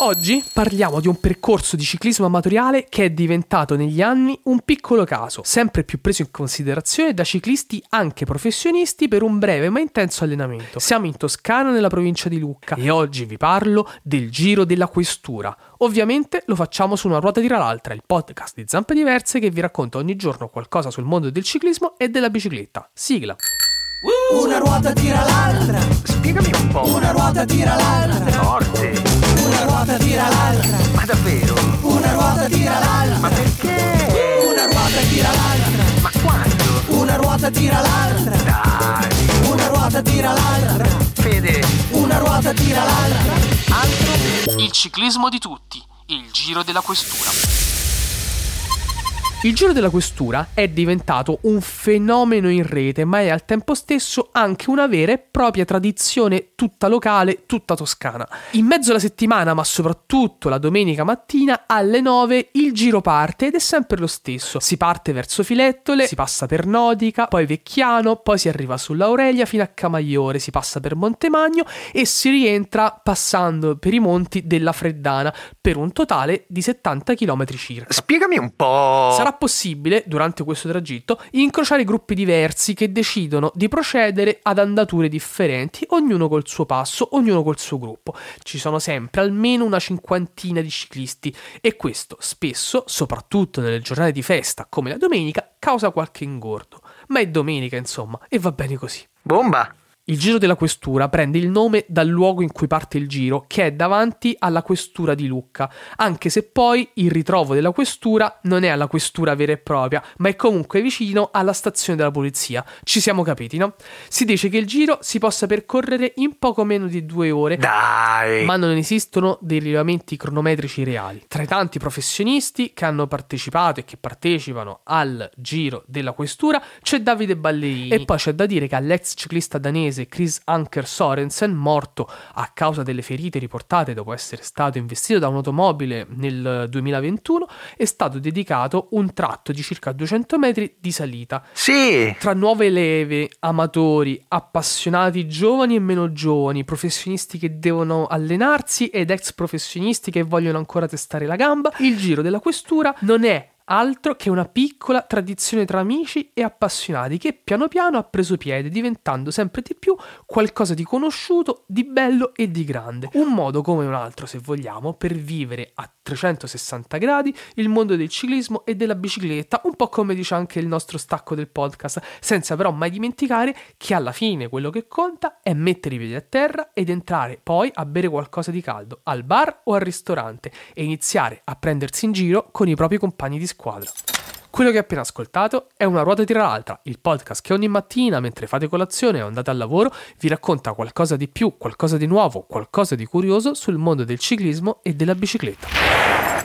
Oggi parliamo di un percorso di ciclismo amatoriale che è diventato negli anni un piccolo caso, sempre più preso in considerazione da ciclisti anche professionisti per un breve ma intenso allenamento. Siamo in Toscana, nella provincia di Lucca, e oggi vi parlo del Giro della Questura. Ovviamente lo facciamo su una ruota tira l'altra, il podcast di Zampe Diverse che vi racconta ogni giorno qualcosa sul mondo del ciclismo e della bicicletta. Sigla! Una ruota tira l'altra, Spiegami un po'. una ruota tira l'altra, Forte. una ruota tira l'altra, Ma davvero? una ruota tira l'altra, Ma perché? una ruota tira l'altra, Ma quando? una ruota tira l'altra, Dai. una ruota tira l'altra, Fede. una ruota tira l'altra. Il ciclismo di tutti, il Giro della Questura. Il Giro della Questura è diventato un fenomeno in rete, ma è al tempo stesso anche una vera e propria tradizione tutta locale, tutta toscana. In mezzo alla settimana, ma soprattutto la domenica mattina, alle 9 il giro parte ed è sempre lo stesso. Si parte verso Filettole, si passa per Nodica, poi Vecchiano, poi si arriva sull'Aurelia fino a Camaiore, si passa per Montemagno e si rientra passando per i monti della Freddana per un totale di 70 km circa. Spiegami un po'. Sarà possibile, durante questo tragitto, incrociare gruppi diversi che decidono di procedere ad andature differenti, ognuno col suo passo, ognuno col suo gruppo. Ci sono sempre almeno una cinquantina di ciclisti e questo spesso, soprattutto nelle giornate di festa come la domenica, causa qualche ingordo. Ma è domenica, insomma, e va bene così. Bomba. Il giro della questura prende il nome dal luogo in cui parte il giro, che è davanti alla questura di Lucca, anche se poi il ritrovo della questura non è alla questura vera e propria, ma è comunque vicino alla stazione della polizia. Ci siamo capiti, no? Si dice che il giro si possa percorrere in poco meno di due ore, Dai. ma non esistono dei rilevamenti cronometrici reali. Tra i tanti professionisti che hanno partecipato e che partecipano al Giro della Questura c'è Davide Ballerini e poi c'è da dire che all'ex ciclista danese Chris Anker Sorensen, morto a causa delle ferite riportate dopo essere stato investito da un'automobile nel 2021, è stato dedicato un tratto di circa 200 metri di salita Sì. tra nuove leve, amatori, appassionati giovani e meno giovani, professionisti che devono allenarsi ed ex professionisti che vogliono ancora testare la gamba, il giro della questura non è altro che una piccola tradizione tra amici e appassionati che piano piano ha preso piede, diventando sempre di più qualcosa di conosciuto, di bello e di grande. Un modo come un altro, se vogliamo, per vivere a 360 gradi il mondo del ciclismo e della bicicletta, un po' come dice anche il nostro stacco del podcast, senza però mai dimenticare che alla fine quello che conta è mettere i piedi a terra ed entrare poi a bere qualcosa di caldo al bar o al ristorante e iniziare a prendersi in giro con i propri compagni di squadra. Quello che hai appena ascoltato è Una ruota tira l'altra, il podcast che ogni mattina, mentre fate colazione o andate al lavoro, vi racconta qualcosa di più, qualcosa di nuovo, qualcosa di curioso sul mondo del ciclismo e della bicicletta.